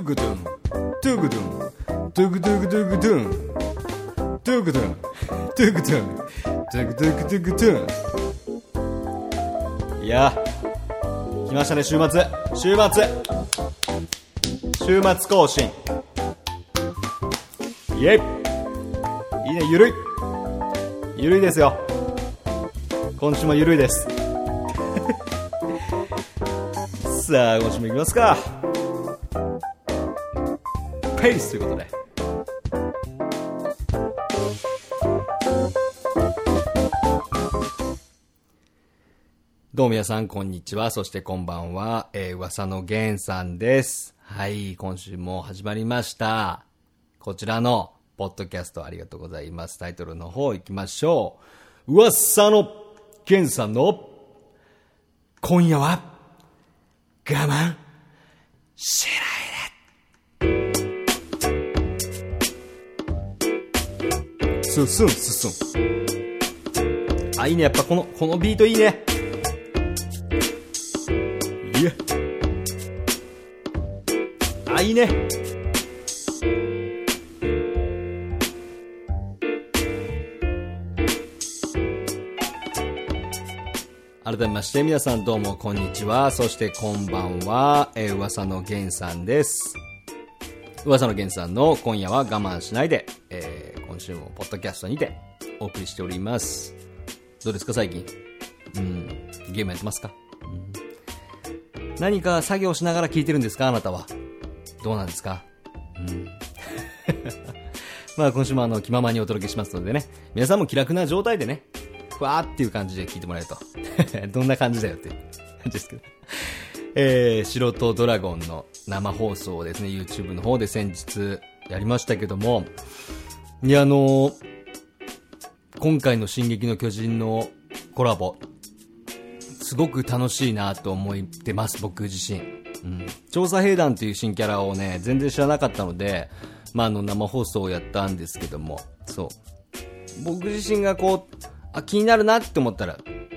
ゥクドゥン。トゥクドゥン。トゥクトゥクトゥクドゥン。トゥクドゥン。トゥクドゥン。トゥクトゥクトゥクドゥン。いや。来ましたね週末。週末。週末更新。イエイ。いいねゆるい。ゆるいですよ。今週もゆるいです。さあ今週もいきますか。ペースということでどうも皆さん、こんにちは。そしてこんばんは。えー、噂の源さんです。はい、今週も始まりました。こちらの、ポッドキャストありがとうございます。タイトルの方行きましょう。噂の源さんの、今夜は、我慢しないで。進ん、進ん。あ、いいね。やっぱこの、このビートいいね。いや。あ、いいね。改めまして皆さんどうもこんにちは。そしてこんばんは、えー、噂の源さんです。噂の源さんの今夜は我慢しないで、週もポッドキャストにてお送りしております。どうですか最近？うん、ゲームやってますか、うん、何か作業しながら聞いてるんですか？あなたは。どうなんですか？うん。まあ今週もあの気ままにお届けしますのでね、皆さんも気楽な状態でね、ふわーっていう感じで聞いてもらえると。どんな感じだよっていう 感じですけど。えー、素人ドラゴンの生放送をですね、YouTube の方で先日やりましたけども、いや、あのー、今回の進撃の巨人のコラボ、すごく楽しいなと思ってます、僕自身。うん。調査兵団という新キャラをね、全然知らなかったので、まあ、あの、生放送をやったんですけども、そう。僕自身がこう、あ、気になるなって思ったら、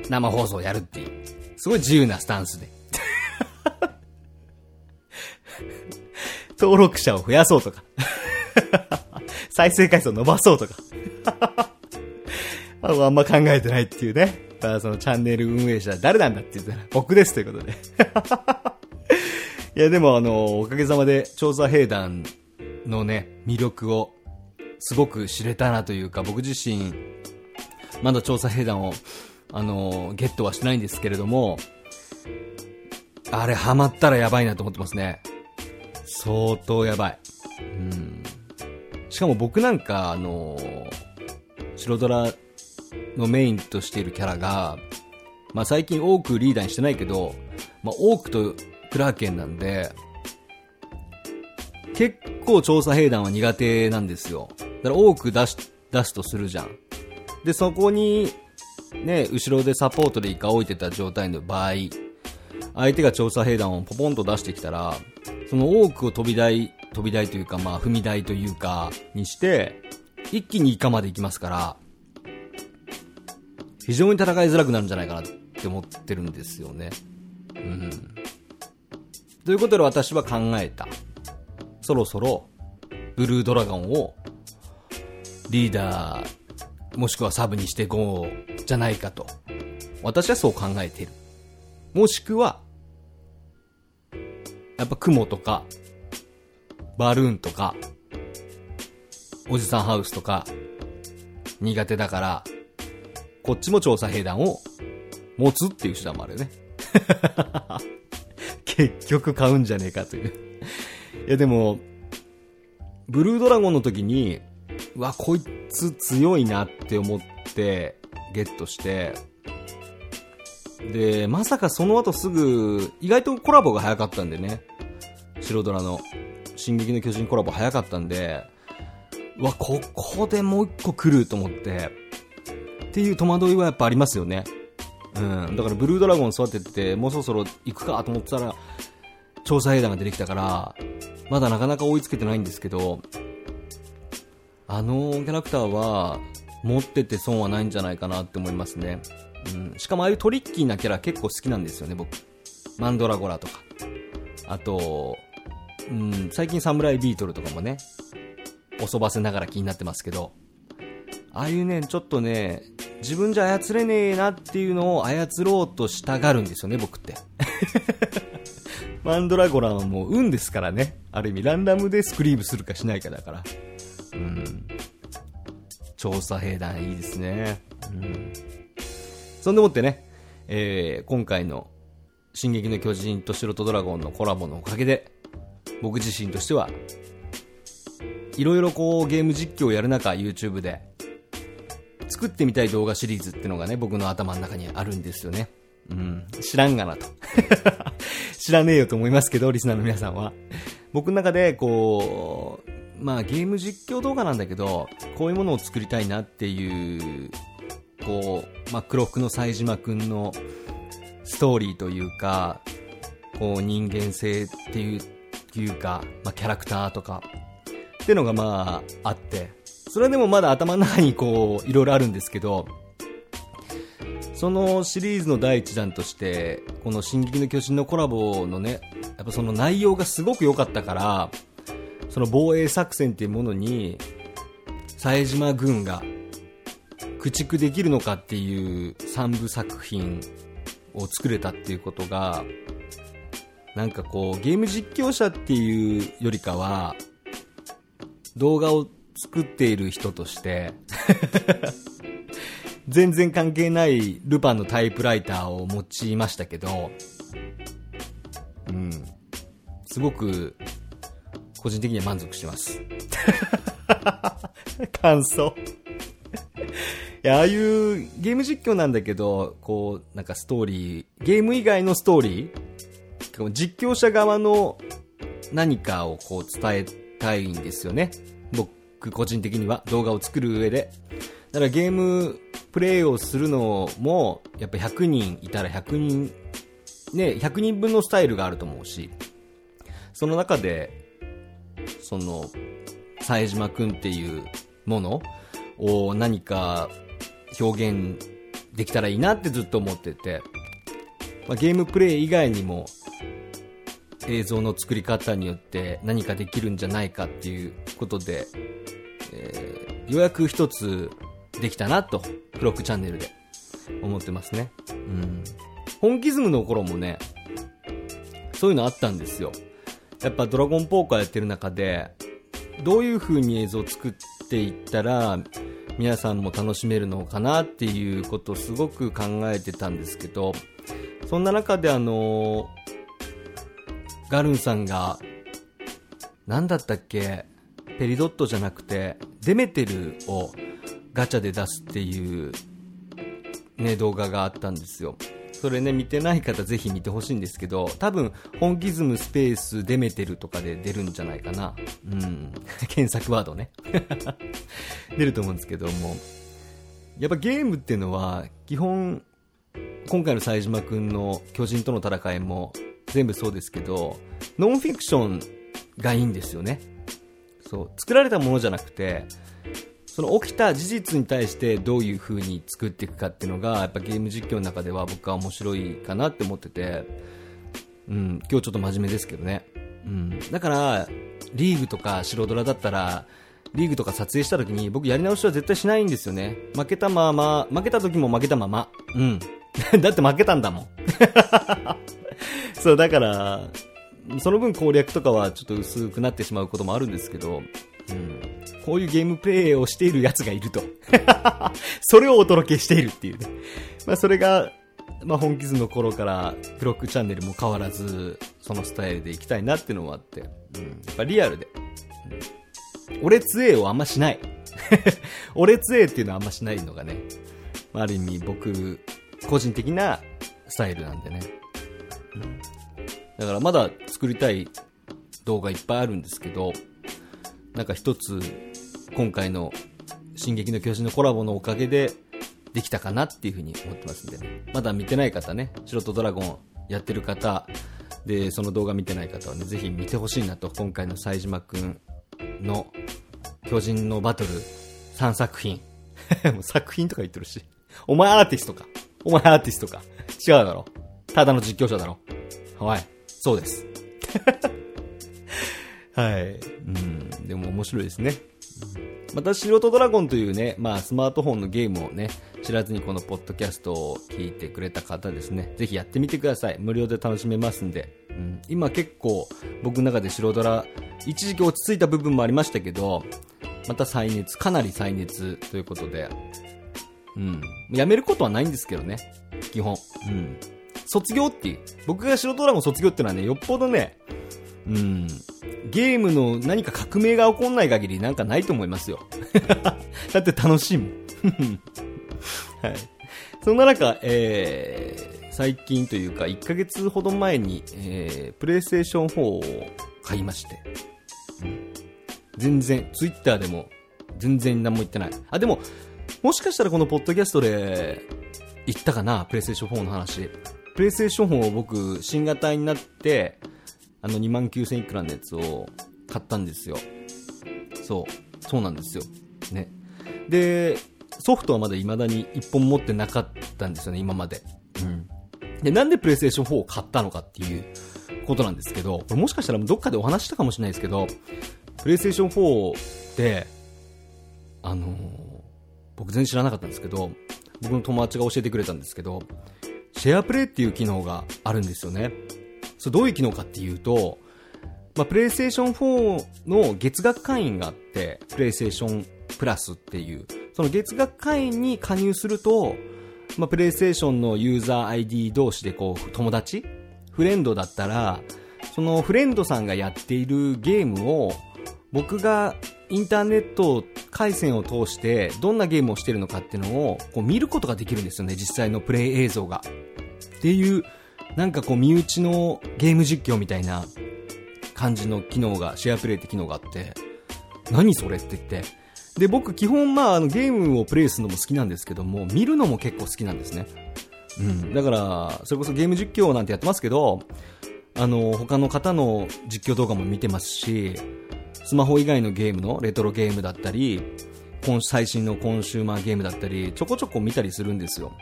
生放送やるっていう。すごい自由なスタンスで。登録者を増やそうとか。再生回数を伸ばそうとか。あんま考えてないっていうね。ただそのチャンネル運営者誰なんだって言ったら僕ですということで。いやでもあの、おかげさまで調査兵団のね、魅力をすごく知れたなというか、僕自身、まだ調査兵団を、あの、ゲットはしないんですけれども、あれハマったらやばいなと思ってますね。相当やばい。うん。しかも僕なんか、あの、白ドラのメインとしているキャラが、まあ最近多くリーダーにしてないけど、まあ多くとクラーケンなんで、結構調査兵団は苦手なんですよ。だから多く出し、出すとするじゃん。で、そこに、ね、後ろでサポートでイカ置いてた状態の場合、相手が調査兵団をポポンと出してきたら、その多くを飛び台、飛び台というか、まあ踏み台というか、にして、一気にイカまで行きますから、非常に戦いづらくなるんじゃないかなって思ってるんですよね。うん。ということで私は考えた。そろそろ、ブルードラゴンを、リーダー、もしくはサブにしていこう、じゃないかと。私はそう考えている。もしくは、やっぱ雲とか、バルーンとか、おじさんハウスとか、苦手だから、こっちも調査兵団を持つっていう手段もあるよね。結局買うんじゃねえかという。いやでも、ブルードラゴンの時に、うわ、こいつ強いなって思ってゲットして、で、まさかその後すぐ、意外とコラボが早かったんでね、白ドラの、進撃の巨人コラボ早かったんで、うわ、ここでもう一個来ると思って、っていう戸惑いはやっぱありますよね。うん。だからブルードラゴン育てて、もうそろそろ行くかと思ったら、調査兵団が出てきたから、まだなかなか追いつけてないんですけど、あのキャラクターは、持ってて損はないんじゃないかなって思いますね。うん。しかもああいうトリッキーなキャラ結構好きなんですよね、僕。マンドラゴラとか。あと、うん、最近サムライビートルとかもね、遅ばせながら気になってますけど、ああいうね、ちょっとね、自分じゃ操れねえなっていうのを操ろうとしたがるんですよね、僕って。マンドラゴラはもう運ですからね。ある意味、ランダムでスクリームするかしないかだから。うん。調査兵団いいですね。うん。そんでもってね、えー、今回の進撃の巨人と白とドラゴンのコラボのおかげで、僕自身としては、いろいろこうゲーム実況をやる中、YouTube で、作ってみたい動画シリーズってのがね、僕の頭の中にあるんですよね。うん、知らんがなと。知らねえよと思いますけど、リスナーの皆さんは。僕の中で、こう、まあゲーム実況動画なんだけど、こういうものを作りたいなっていう、こう、まあ黒服の冴島くんのストーリーというか、こう人間性っていうていうか、まあキャラクターとか、っていうのがまああって、それでもまだ頭の中にこう、いろいろあるんですけど、そのシリーズの第一弾として、この進撃の巨人のコラボのね、やっぱその内容がすごく良かったから、その防衛作戦っていうものに、冴島軍が駆逐できるのかっていう三部作品を作れたっていうことが、なんかこう、ゲーム実況者っていうよりかは、動画を作っている人として、全然関係ないルパンのタイプライターを用いましたけど、うん。すごく、個人的には満足してます。感想。いや、ああいうゲーム実況なんだけど、こう、なんかストーリー、ゲーム以外のストーリー実況者側の何かをこう伝えたいんですよね。僕個人的には動画を作る上で。だからゲームプレイをするのも、やっぱ100人いたら100人、ね、100人分のスタイルがあると思うし、その中で、その、冴島くんっていうものを何か表現できたらいいなってずっと思ってて、まあ、ゲームプレイ以外にも映像の作り方によって何かできるんじゃないかっていうことで、えーようやく一つできたなと、クロックチャンネルで思ってますね。うん。本気ズムの頃もね、そういうのあったんですよ。やっぱドラゴンポーカーやってる中で、どういう風に映像を作っていったら、皆さんも楽しめるのかなっていうことをすごく考えてたんですけど、そんな中であのガルンさんが、なんだったっけ、ペリドットじゃなくて、デメテルをガチャで出すっていう、ね、動画があったんですよ。それね、見てない方ぜひ見てほしいんですけど、多分、本気ズムスペースデメテルとかで出るんじゃないかな。うん。検索ワードね。出ると思うんですけども。やっぱゲームっていうのは、基本、今回の冴島くんの巨人との戦いも全部そうですけど、ノンフィクションがいいんですよね。そう。作られたものじゃなくて、その起きた事実に対してどういう風に作っていくかっていうのが、やっぱゲーム実況の中では僕は面白いかなって思ってて、うん、今日ちょっと真面目ですけどね。うん。だから、リーグとか白ドラだったら、リーグとか撮影した時に僕やり直しは絶対しないんですよね。負けたまま、負けた時も負けたまま。うん。だって負けたんだもん。そう、だから、その分攻略とかはちょっと薄くなってしまうこともあるんですけど、うん。こういうゲームプレイをしている奴がいると。それをお届けしているっていうね。まあそれが、まあ本気図の頃からクロックチャンネルも変わらず、そのスタイルでいきたいなっていうのもあって、うん。やっぱリアルで。うん、俺強えをあんましない。俺強えっていうのはあんましないのがね、まあ、ある意味僕、個人的なスタイルなんでね。うん。だからまだ作りたい動画いっぱいあるんですけど、なんか一つ、今回の進撃の巨人のコラボのおかげでできたかなっていうふうに思ってますんで、ね、まだ見てない方ね、白とドラゴンやってる方、で、その動画見てない方はね、ぜひ見てほしいなと、今回の冴島くんの巨人のバトル3作品。もう作品とか言ってるし。お前アーティストか。お前アーティストか。違うだろ。ただの実況者だろ。はい。そうです。はい。うん、でも面白いですね。また、素人ドラゴンというね、まあ、スマートフォンのゲームをね、知らずにこのポッドキャストを聞いてくれた方ですね、ぜひやってみてください。無料で楽しめますんで。うん、今結構、僕の中で素人ドラ、一時期落ち着いた部分もありましたけど、また再熱、かなり再熱ということで、うん。やめることはないんですけどね。基本。うん。卒業っていう。僕が素人ドラゴン卒業っていうのはね、よっぽどね、うん。ゲームの何か革命が起こんない限りなんかないと思いますよ。だって楽しいもん。はい。そんな中、えー、最近というか1ヶ月ほど前に、えー、プレイステーション4を買いまして。うん。全然、ツイッターでも全然何も言ってない。あ、でも、もしかしたらこのポッドキャストで言ったかな、プレイステーション4の話。プレイステーション4を僕、新型になって、あの2万9000いくらのやつを買ったんですよ。そう。そうなんですよ。ね。で、ソフトはまだ未だに1本持ってなかったんですよね、今まで。うん。で、なんでプレイステーション4を買ったのかっていうことなんですけど、これもしかしたらどっかでお話したかもしれないですけど、プレイステーション4って、あのー、僕全然知らなかったんですけど、僕の友達が教えてくれたんですけど、シェアプレイっていう機能があるんですよね。そどういう機能かっていうと、まあ、プレイステーション4の月額会員があって、プレイステーションプラスっていう、その月額会員に加入すると、まあ、プレイステーションのユーザー ID 同士でこう、友達フレンドだったら、そのフレンドさんがやっているゲームを、僕がインターネット回線を通してどんなゲームをしてるのかっていうのをこう見ることができるんですよね、実際のプレイ映像が。っていうなんかこう身内のゲーム実況みたいな感じの機能が、シェアプレイって機能があって、何それって言って。で、僕基本まああのゲームをプレイするのも好きなんですけども、見るのも結構好きなんですね。うん。だから、それこそゲーム実況なんてやってますけど、あの、他の方の実況動画も見てますし、スマホ以外のゲームのレトロゲームだったり、最新のコンシューマーゲームだったり、ちょこちょこ見たりするんですよ。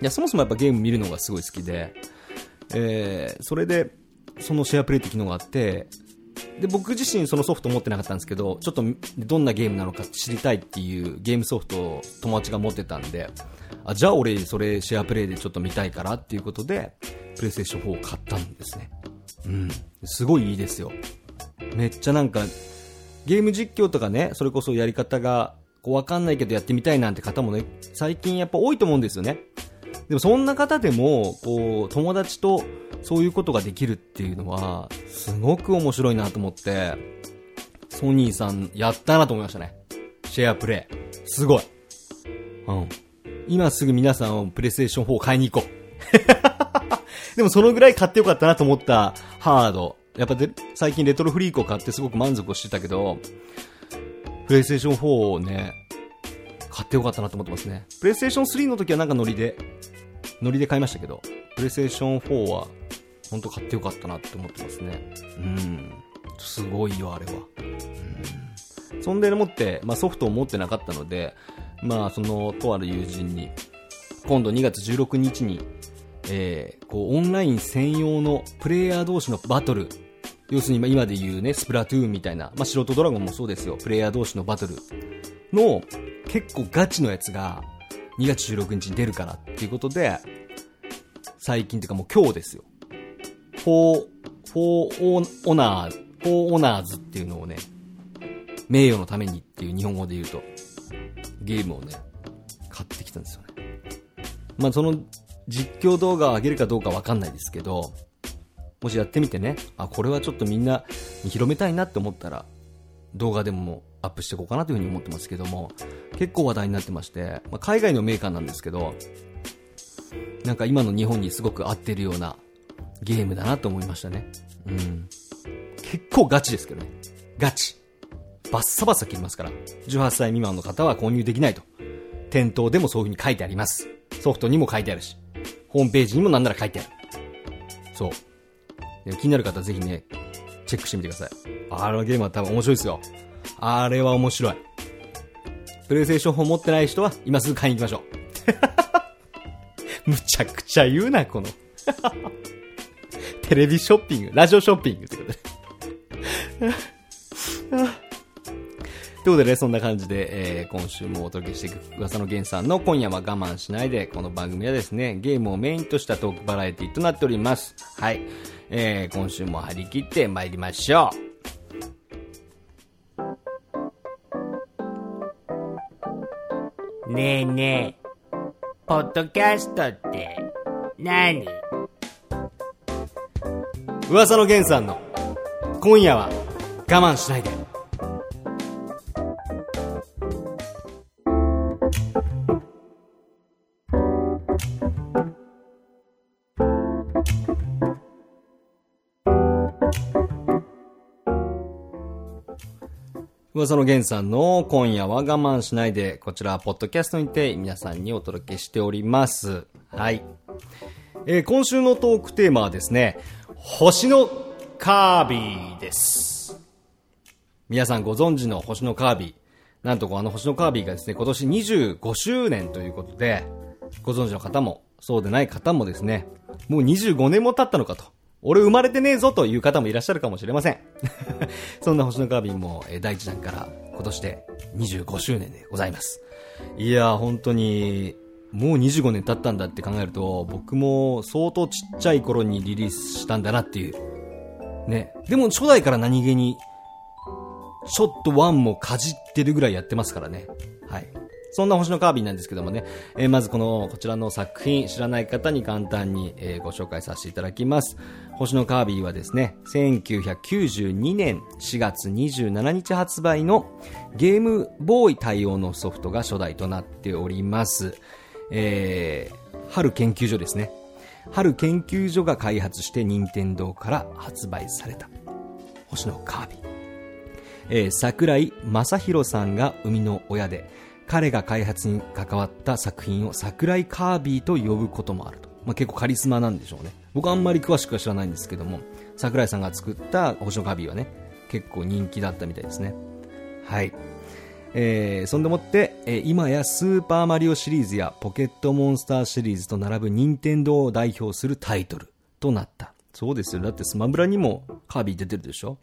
いや、そもそもやっぱゲーム見るのがすごい好きで、えー、それで、そのシェアプレイって機能があって、で、僕自身そのソフト持ってなかったんですけど、ちょっとどんなゲームなのか知りたいっていうゲームソフトを友達が持ってたんで、あ、じゃあ俺それシェアプレイでちょっと見たいからっていうことで、プレイステーション4を買ったんですね。うん。すごいいいですよ。めっちゃなんか、ゲーム実況とかね、それこそやり方が、こうわかんないけどやってみたいなんて方もね、最近やっぱ多いと思うんですよね。でもそんな方でも、こう、友達とそういうことができるっていうのは、すごく面白いなと思って、ソニーさんやったなと思いましたね。シェアプレイ。すごい。うん。今すぐ皆さんをプレイステーション4買いに行こう。でもそのぐらい買ってよかったなと思ったハード。やっぱで、最近レトロフリークを買ってすごく満足をしてたけど、プレイステーション4をね、買ってよかったなと思ってますね。プレイステーション3の時はなんかノリでノリで買いましたけど、プレイステーション4は、本当買ってよかったなって思ってますね。うん。すごいよ、あれは。うん。そんでもって、まあソフトを持ってなかったので、まあその、とある友人に、今度2月16日に、えー、こう、オンライン専用のプレイヤー同士のバトル、要するに今で言うね、スプラトゥーンみたいな、まあ素人ドラゴンもそうですよ、プレイヤー同士のバトルの、結構ガチのやつが、2月16日に出るからっていうことで、最近っていうかもう今日ですよ。フォー、フォーオナー、フォーオナーズっていうのをね、名誉のためにっていう日本語で言うと、ゲームをね、買ってきたんですよね。まあその実況動画を上げるかどうかわかんないですけど、もしやってみてね、あ、これはちょっとみんなに広めたいなって思ったら、動画でもアップしていこうかなというふうに思ってますけども、結構話題になってまして、まあ、海外のメーカーなんですけど、なんか今の日本にすごく合ってるようなゲームだなと思いましたね。うん。結構ガチですけどね。ガチ。バッサバサ切りますから。18歳未満の方は購入できないと。店頭でもそういう風に書いてあります。ソフトにも書いてあるし。ホームページにもなんなら書いてある。そう。気になる方はぜひね、チェックしてみてください。あのゲームは多分面白いですよ。あれは面白い。プレイステーション4持ってない人は今すぐ買いに行きましょう。むちゃくちゃ言うな、この テレビショッピング、ラジオショッピングってことで。ということでね、そんな感じで、えー、今週もお届けしていく噂の源さんの今夜は我慢しないで、この番組はですね、ゲームをメインとしたトークバラエティとなっております。はい。えー、今週も張り切って参りましょう。ねえねえ、ポッドキャストって何？噂の源さんの今夜は我慢しないで。噂の源さんの今夜は我慢しないで、こちら、ポッドキャストにて皆さんにお届けしております。はい。えー、今週のトークテーマはですね、星のカービィです。皆さんご存知の星のカービィ。なんとあの星のカービィがですね、今年25周年ということで、ご存知の方も、そうでない方もですね、もう25年も経ったのかと。俺生まれてねえぞという方もいらっしゃるかもしれません。そんな星のカービィも、え第一弾から今年で25周年でございます。いやー本当に、もう25年経ったんだって考えると、僕も相当ちっちゃい頃にリリースしたんだなっていう。ね。でも初代から何気に、ショット1もかじってるぐらいやってますからね。はい。そんな星のカービィなんですけどもね、えー、まずこの、こちらの作品、知らない方に簡単に、えー、ご紹介させていただきます。星のカービィはですね、1992年4月27日発売のゲームボーイ対応のソフトが初代となっております。えー、春研究所ですね。春研究所が開発して任天堂から発売された星のカービィ。えー、桜井正宏さんが生みの親で、彼が開発に関わった作品を桜井カービィと呼ぶこともあると。まあ、結構カリスマなんでしょうね。僕あんまり詳しくは知らないんですけども、桜井さんが作った星のカービィはね、結構人気だったみたいですね。はい。えー、そんでもって、えー、今やスーパーマリオシリーズやポケットモンスターシリーズと並ぶ任天堂を代表するタイトルとなった。そうですよ。だってスマブラにもカービィ出てるでしょ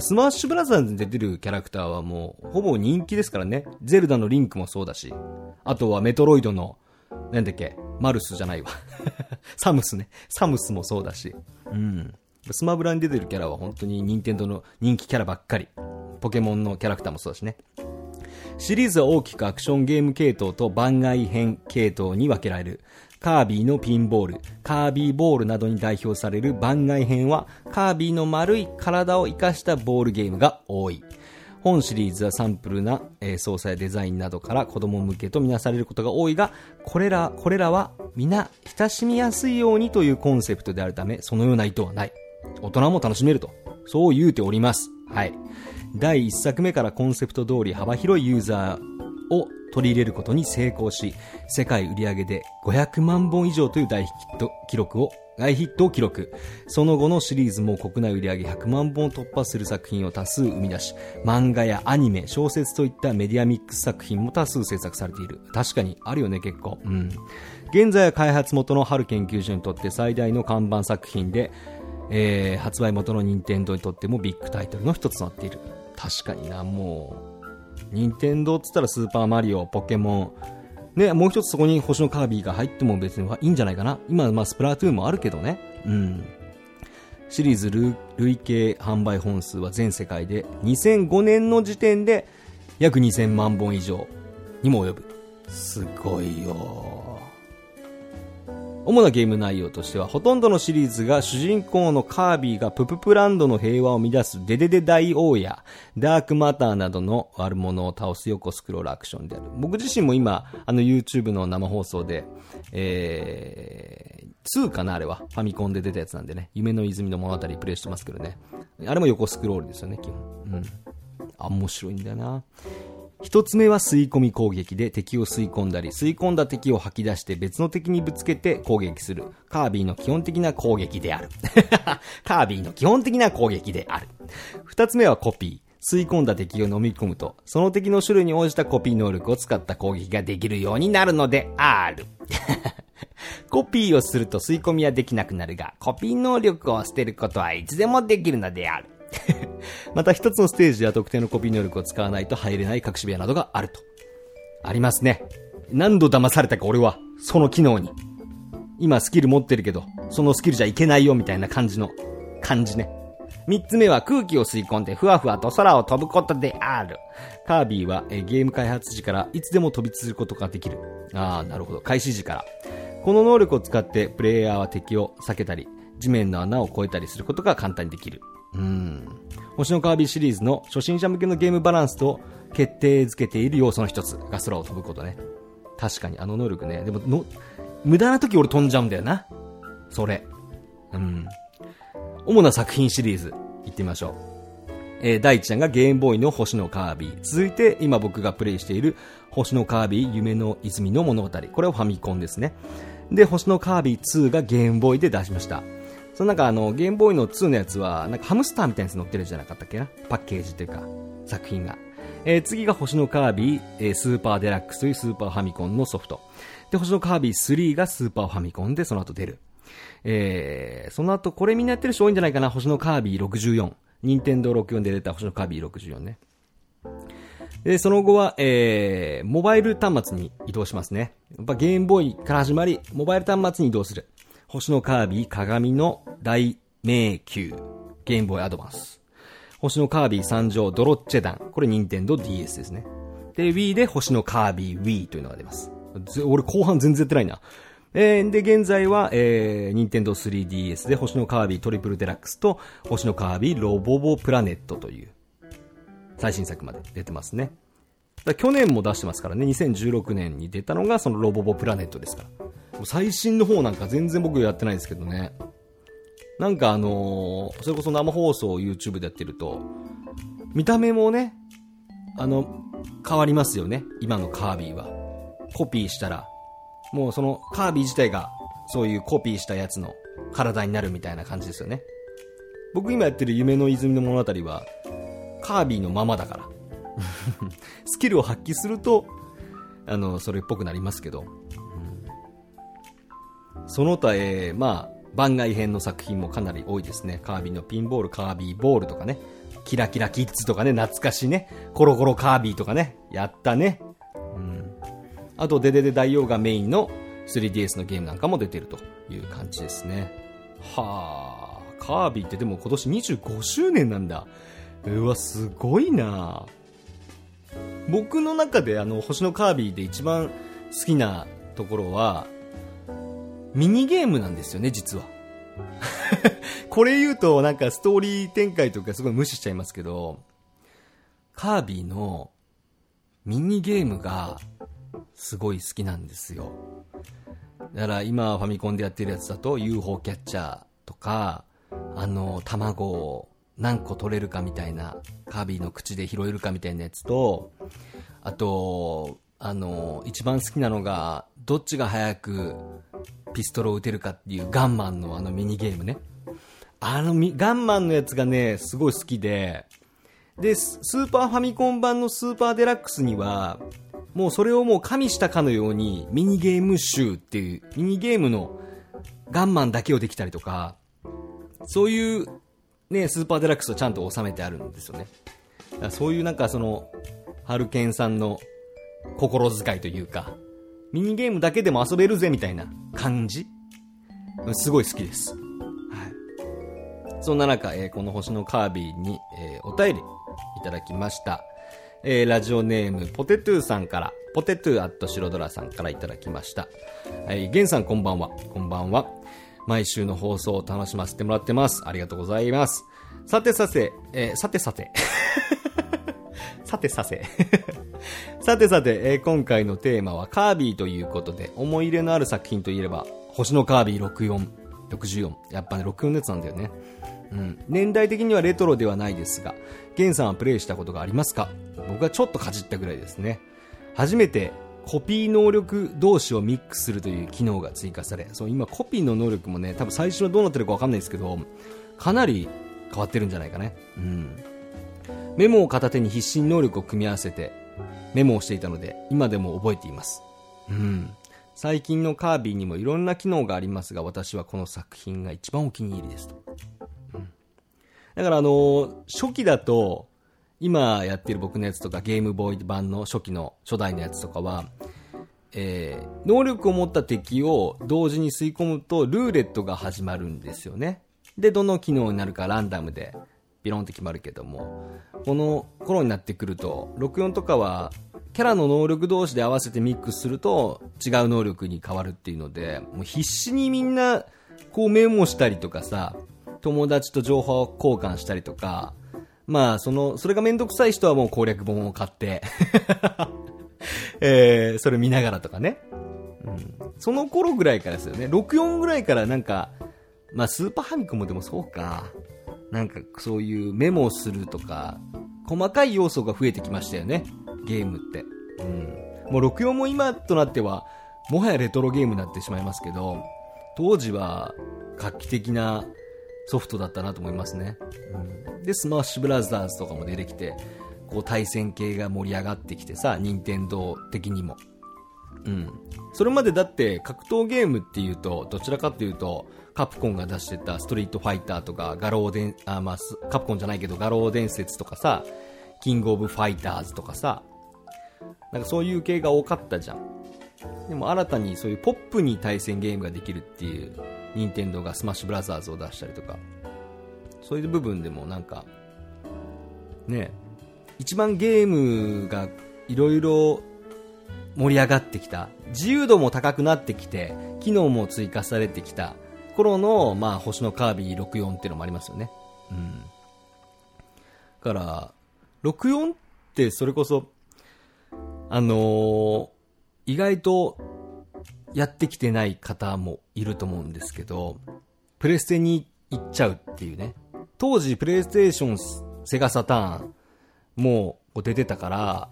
スマッシュブラザーズに出てるキャラクターはもう、ほぼ人気ですからね。ゼルダのリンクもそうだし。あとはメトロイドの、なんだっけ、マルスじゃないわ。サムスね。サムスもそうだし。うん。スマブラに出てるキャラは本当に任天堂の人気キャラばっかり。ポケモンのキャラクターもそうだしね。シリーズは大きくアクションゲーム系統と番外編系統に分けられる。カービィのピンボール、カービーボールなどに代表される番外編は、カービィの丸い体を活かしたボールゲームが多い。本シリーズはサンプルな、え、操作やデザインなどから子供向けとみなされることが多いが、これら、これらは皆親しみやすいようにというコンセプトであるため、そのような意図はない。大人も楽しめると。そう言うております。はい。第1作目からコンセプト通り幅広いユーザーを取り入れることに成功し、世界売上で500万本以上という大ヒット記録を大ヒットを記録。その後のシリーズも国内売上100万本を突破する作品を多数生み出し、漫画やアニメ、小説といったメディアミックス作品も多数制作されている。確かに、あるよね、結構。うん。現在は開発元の春研究所にとって最大の看板作品で、えー、発売元の任天堂にとってもビッグタイトルの一つとなっている。確かにな、もう、任天堂っつったらスーパーマリオ、ポケモン、ね、もう一つそこに星のカービィが入っても別にいいんじゃないかな。今、まあ、スプラトゥーンもあるけどね。うん。シリーズ累計販売本数は全世界で2005年の時点で約2000万本以上にも及ぶ。すごいよ。主なゲーム内容としては、ほとんどのシリーズが主人公のカービィがプププランドの平和を乱すデデデ大王やダークマターなどの悪者を倒す横スクロールアクションである。僕自身も今、あの YouTube の生放送で、えー、2かなあれは。ファミコンで出たやつなんでね。夢の泉の物語プレイしてますけどね。あれも横スクロールですよね、基本。うん。あ、面白いんだよな。一つ目は吸い込み攻撃で敵を吸い込んだり、吸い込んだ敵を吐き出して別の敵にぶつけて攻撃する。カービィの基本的な攻撃である。カービィの基本的な攻撃である。二つ目はコピー。吸い込んだ敵を飲み込むと、その敵の種類に応じたコピー能力を使った攻撃ができるようになるのである。コピーをすると吸い込みはできなくなるが、コピー能力を捨てることはいつでもできるのである。また一つのステージでは特定のコピー能力を使わないと入れない隠し部屋などがあると。ありますね。何度騙されたか俺は、その機能に。今スキル持ってるけど、そのスキルじゃいけないよみたいな感じの、感じね。三つ目は空気を吸い込んでふわふわと空を飛ぶことである。カービィはえゲーム開発時からいつでも飛び続くことができる。ああ、なるほど。開始時から。この能力を使ってプレイヤーは敵を避けたり、地面の穴を越えたりすることが簡単にできる。うん。星のカービィシリーズの初心者向けのゲームバランスと決定づけている要素の一つが空を飛ぶことね。確かにあの能力ね。でもの、無駄な時俺飛んじゃうんだよな。それ。うん。主な作品シリーズ、いってみましょう。えー、第1弾がゲームボーイの星のカービィ。続いて、今僕がプレイしている星のカービィ夢の泉の物語。これはファミコンですね。で、星のカービィ2がゲームボーイで出しました。そのなんかあの、ゲームボーイの2のやつは、なんかハムスターみたいなやつ乗ってるじゃなかったっけな？パッケージというか、作品が。えー、次が星のカービィ、えー、スーパーデラックスというスーパーファミコンのソフト。で、星のカービィ3がスーパーファミコンでその後出る。えー、その後これみんなやってる人多いんじゃないかな？星のカービィ64。任天堂64で出た星のカービィ64ね。で、その後は、えー、モバイル端末に移動しますね。やっぱゲームボーイから始まり、モバイル端末に移動する。星のカービィ鏡の大迷宮。ゲームボーイアドバンス。星のカービィ参上ドロッチェ団。これ任天堂 DS ですね。で、Wii で星のカービィ Wii というのが出ます。俺後半全然やってないな。えー、で、現在は、えー、任天堂 3DS で星のカービィトリプルデラックスと星のカービィロボボプラネットという最新作まで出てますね。去年も出してますからね、2016年に出たのがそのロボボプラネットですから。最新の方なんか全然僕やってないですけどね。なんかあのー、それこそ生放送を YouTube でやってると、見た目もね、あの、変わりますよね。今のカービィは。コピーしたら、もうそのカービィ自体がそういうコピーしたやつの体になるみたいな感じですよね。僕今やってる夢の泉の物語は、カービィのままだから。スキルを発揮すると、あの、それっぽくなりますけど。その他、えー、まあ、番外編の作品もかなり多いですね。カービィのピンボール、カービィボールとかね。キラキラキッズとかね、懐かしいね。コロコロカービィとかね。やったね。うん。あと、デデデ大王がメインの 3DS のゲームなんかも出てるという感じですね。はあ、カービィってでも今年25周年なんだ。うわ、すごいな僕の中であの、星のカービィで一番好きなところは、ミニゲームなんですよね、実は。これ言うとなんかストーリー展開とかすごい無視しちゃいますけど、カービィのミニゲームがすごい好きなんですよ。だから今ファミコンでやってるやつだと UFO キャッチャーとか、あの、卵何個取れるかみたいな、カービィの口で拾えるかみたいなやつと、あと、あの、一番好きなのが、どっちが早くピストルを撃てるかっていうガンマンのあのミニゲームね。あのガンマンのやつがね、すごい好きで、で、スーパーファミコン版のスーパーデラックスには、もうそれをもう加味したかのように、ミニゲーム集っていう、ミニゲームのガンマンだけをできたりとか、そういうね、スーパーデラックスをちゃんと収めてあるんですよね。だからそういうなんかその、ハルケンさんの心遣いというか、ミニゲームだけでも遊べるぜみたいな感じ？すごい好きです。はい。そんな中、えー、この星のカービィに、えー、お便りいただきました。えー、ラジオネーム、ポテトゥーさんから、ポテトゥーアット白ドラさんからいただきました。はい、ゲンさんこんばんは。こんばんは。毎週の放送を楽しませてもらってます。ありがとうございます。さてさて、えー、さてさて。さてさて。さてさて、えー、今回のテーマはカービィということで、思い入れのある作品といえば、星のカービィ64、64。やっぱね、64のやつなんだよね。うん。年代的にはレトロではないですが、ゲンさんはプレイしたことがありますか？僕はちょっとかじったぐらいですね。初めてコピー能力同士をミックスするという機能が追加され、そう今コピーの能力もね、多分最初はどうなってるかわかんないですけど、かなり変わってるんじゃないかね。うん。メモを片手に必死に能力を組み合わせてメモをしていたので、今でも覚えています。うん。最近のカービィにもいろんな機能がありますが、私はこの作品が一番お気に入りですと。うんだからあの、初期だと、今やってる僕のやつとかゲームボーイ版の初期の初代のやつとかは、えー、能力を持った敵を同時に吸い込むとルーレットが始まるんですよね。で、どの機能になるかランダムでビロンって決まるけども、この頃になってくると、64とかはキャラの能力同士で合わせてミックスすると違う能力に変わるっていうので、もう必死にみんなこうメモしたりとかさ、友達と情報交換したりとか、まあ、その、それがめんどくさい人はもう攻略本を買って えー、それ見ながらとかね。うん。その頃ぐらいからですよね。64ぐらいからなんか、まあ、スーパーファミコンもでもそうか。なんか、そういうメモをするとか、細かい要素が増えてきましたよね。ゲームって。うん。もう64も今となっては、もはやレトロゲームになってしまいますけど、当時は画期的なソフトだったなと思いますね。うん、で、スマッシュブラザーズとかも出てきて、こう対戦系が盛り上がってきてさ、任天堂的にも。うん。それまでだって格闘ゲームっていうと、どちらかっていうと、カプコンが出してたストリートファイターとか、ガローデン、あ、まあ、カプコンじゃないけど、餓狼伝説とかさ、キングオブファイターズとかさ、なんかそういう系が多かったじゃん。でも新たにそういうポップに対戦ゲームができるっていう任天堂がスマッシュブラザーズを出したりとか、そういう部分でもなんか、ね、一番ゲームがいろいろ盛り上がってきた、自由度も高くなってきて、機能も追加されてきた頃の、まあ、星のカービィ64っていうのもありますよね。うん。だから、64ってそれこそ、あのー、意外とやってきてない方もいると思うんですけど、プレステに行っちゃうっていうね。当時、プレイステーション、セガサターン、もう出てたから、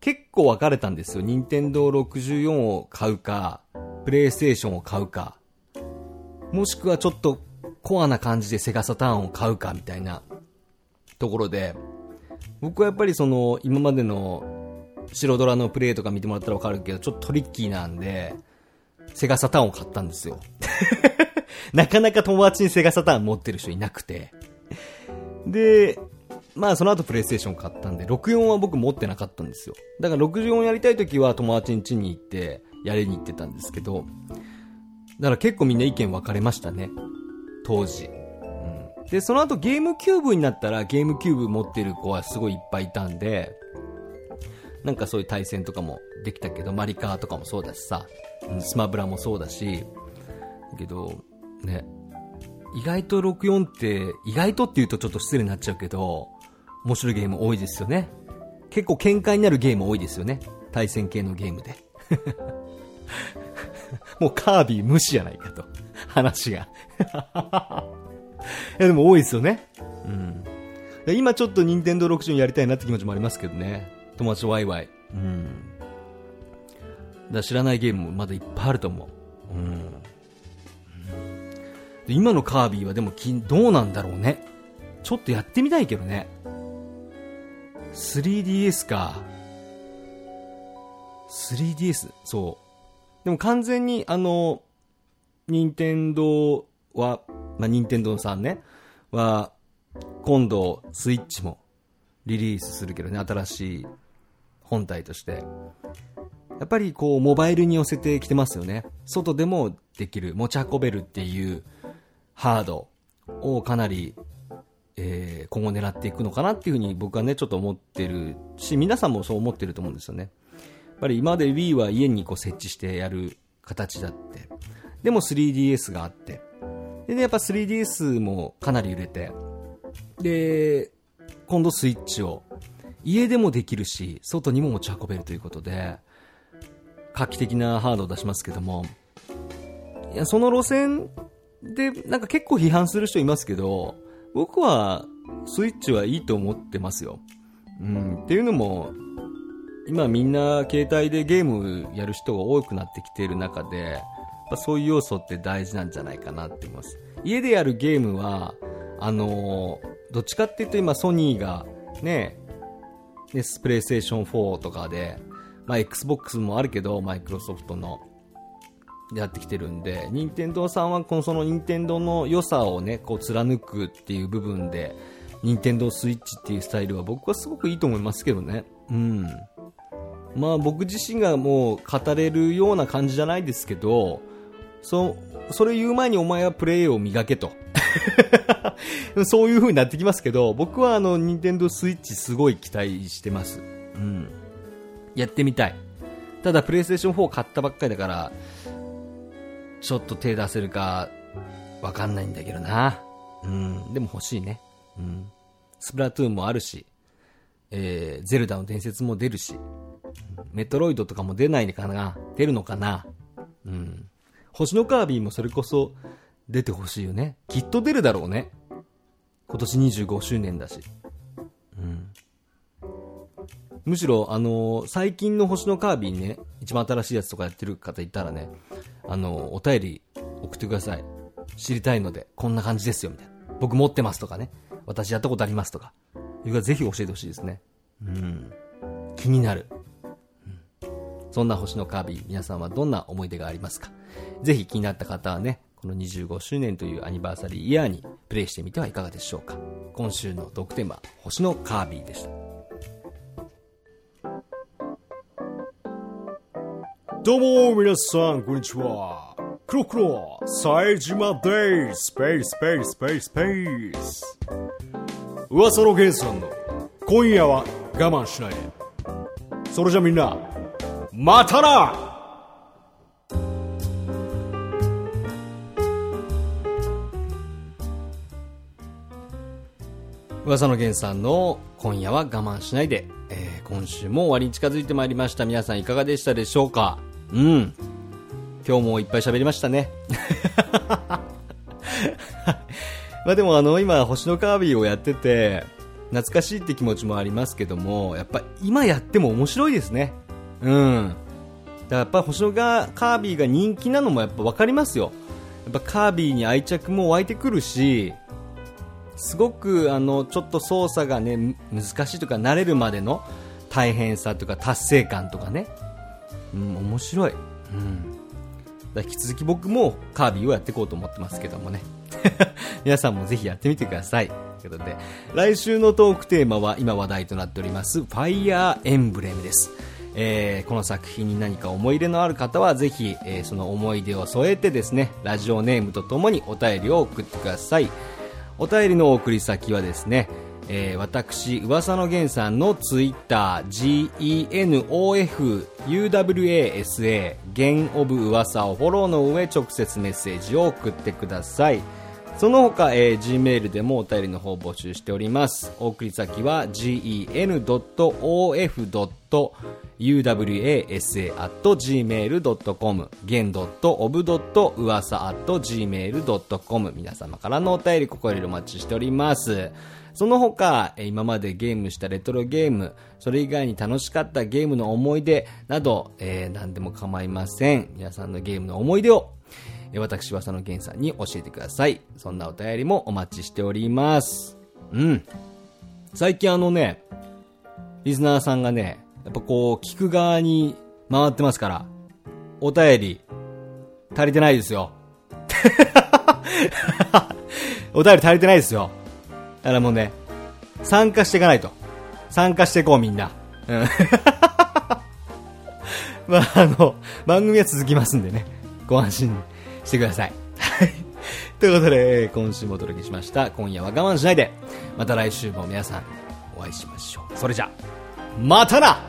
結構分かれたんですよ。任天堂64を買うか、プレイステーションを買うか、もしくはちょっとコアな感じでセガサターンを買うかみたいなところで、僕はやっぱりその今までの白ドラのプレイとか見てもらったら分かるけど、ちょっとトリッキーなんで、セガサターンを買ったんですよ。なかなか友達にセガサターン持ってる人いなくて。で、まあその後プレイステーション買ったんで、64は僕持ってなかったんですよ。だから64やりたい時は友達ん家に行って、やりに行ってたんですけど、だから結構みんな意見分かれましたね。当時。うん、で、その後ゲームキューブになったらゲームキューブ持ってる子はすごいいっぱいいたんで、なんかそういう対戦とかもできたけど、マリカーとかもそうだしさ、スマブラもそうだし、だけど、ね、意外と64って、意外とって言うとちょっと失礼になっちゃうけど、面白いゲーム多いですよね。結構喧嘩になるゲーム多いですよね。対戦系のゲームで。もうカービィ無視じゃないかと。話が。いやでも多いですよね。うん。今ちょっと任天堂64やりたいなって気持ちもありますけどね。友達ワイワイ。うん。だ知らないゲームもまだいっぱいあると思う。うん。今のカービィはでもどうなんだろうね。ちょっとやってみたいけどね。3DS か。3DS? そう。でも完全にあの、任天堂は、まあ、任天堂さんね、は、今度スイッチもリリースするけどね、新しい本体として。やっぱりこう、モバイルに寄せてきてますよね。外でもできる、持ち運べるっていうハードをかなり、えー、今後狙っていくのかなっていうふうに僕はね、ちょっと思ってるし、皆さんもそう思ってると思うんですよね。やっぱり今まで Wii は家にこう設置してやる形だって。でも 3DS があって。でね、やっぱ 3DS もかなり売れて。で、今度スイッチを家でもできるし、外にも持ち運べるということで、画期的なハードを出しますけども、いや、その路線で、なんか結構批判する人いますけど、僕はスイッチはいいと思ってますよ。うん、っていうのも、今みんな携帯でゲームやる人が多くなってきている中で、そういう要素って大事なんじゃないかなって思います。家でやるゲームは、あのー、どっちかっていうと今ソニーがね、ね、プレイステーション4とかで、まあ、Xbox もあるけど、マイクロソフトの。やってきてるんで、任天堂さんはこのその任天堂の良さをね、こう貫くっていう部分で、任天堂スイッチっていうスタイルは僕はすごくいいと思いますけどね。うん。まあ僕自身がもう語れるような感じじゃないですけど、そ、それ言う前にお前はプレイを磨けと。そういう風になってきますけど、僕はあの、任天堂スイッチすごい期待してます。うん。やってみたい。ただ、プレイステーション4買ったばっかりだから、ちょっと手出せるか、わかんないんだけどな。うん。でも欲しいね。うん。スプラトゥーンもあるし、えー、ゼルダの伝説も出るし、メトロイドとかも出ないのかな出るのかなうん。星のカービィもそれこそ出てほしいよね。きっと出るだろうね。今年25周年だし。うん。むしろ、あのー、最近の星のカービィね、一番新しいやつとかやってる方いたらね、あのー、お便り送ってください。知りたいので、こんな感じですよ、みたいな。僕持ってますとかね。私やったことありますとか。いうかぜひ教えてほしいですね。うん。気になる。うん。そんな星のカービィ、皆さんはどんな思い出がありますか？ぜひ気になった方はね、この25周年というアニバーサリーイヤーにプレイしてみてはいかがでしょうか。今週のトークテーマ、星のカービィでした。どうも皆さん、こんにちは。クロクロ、冴島です。スペース、スペース、スペース、ペース。噂のゲンさんの、今夜は我慢しないで。それじゃみんな、またな噂の源さんの今夜は我慢しないで、えー、今週も終わりに近づいてまいりました皆さんいかがでしたでしょうか？うん。今日もいっぱい喋りましたね。まあでもあの今星のカービィをやってて懐かしいって気持ちもありますけどもやっぱ今やっても面白いですね。うん。だからやっぱ星のカービィが人気なのもやっぱ分かりますよ。やっぱカービィに愛着も湧いてくるしすごくあのちょっと操作がね難しいとか慣れるまでの大変さとか達成感とかね、うん、面白い、うん、だ引き続き僕もカービィをやっていこうと思ってますけどもね。皆さんもぜひやってみてください。ということで来週のトークテーマは今話題となっておりますファイヤーエンブレムです。えー、この作品に何か思い入れのある方はぜひ、えー、その思い出を添えてですねラジオネームとともにお便りを送ってください。お便りの送り先はですね、えー、私、噂の源さんのツイッター、genofuwasa、弦オブ噂をフォローの上直接メッセージを送ってください。その他、えー、Gmail でもお便りの方募集しております。お送り先は gen.of.uwasa.gmail.com gen.of.uwasa.gmail.com 皆様からのお便り心よりお待ちしております。その他、今までゲームしたレトロゲーム、それ以外に楽しかったゲームの思い出など、えー、何でも構いません。皆さんのゲームの思い出を私はその源さんに教えてください。そんなお便りもお待ちしております。うん。最近あのね、リスナーさんがね、やっぱこう、聞く側に回ってますから、お便り、足りてないですよ。お便り足りてないですよ。だからもうね、参加していかないと。参加していこうみんな。うん。まあ、あの、番組は続きますんでね、ご安心。してください。はい。ということで、今週もお届けしました。今夜は我慢しないで、また来週も皆さんお会いしましょう。それじゃ、またな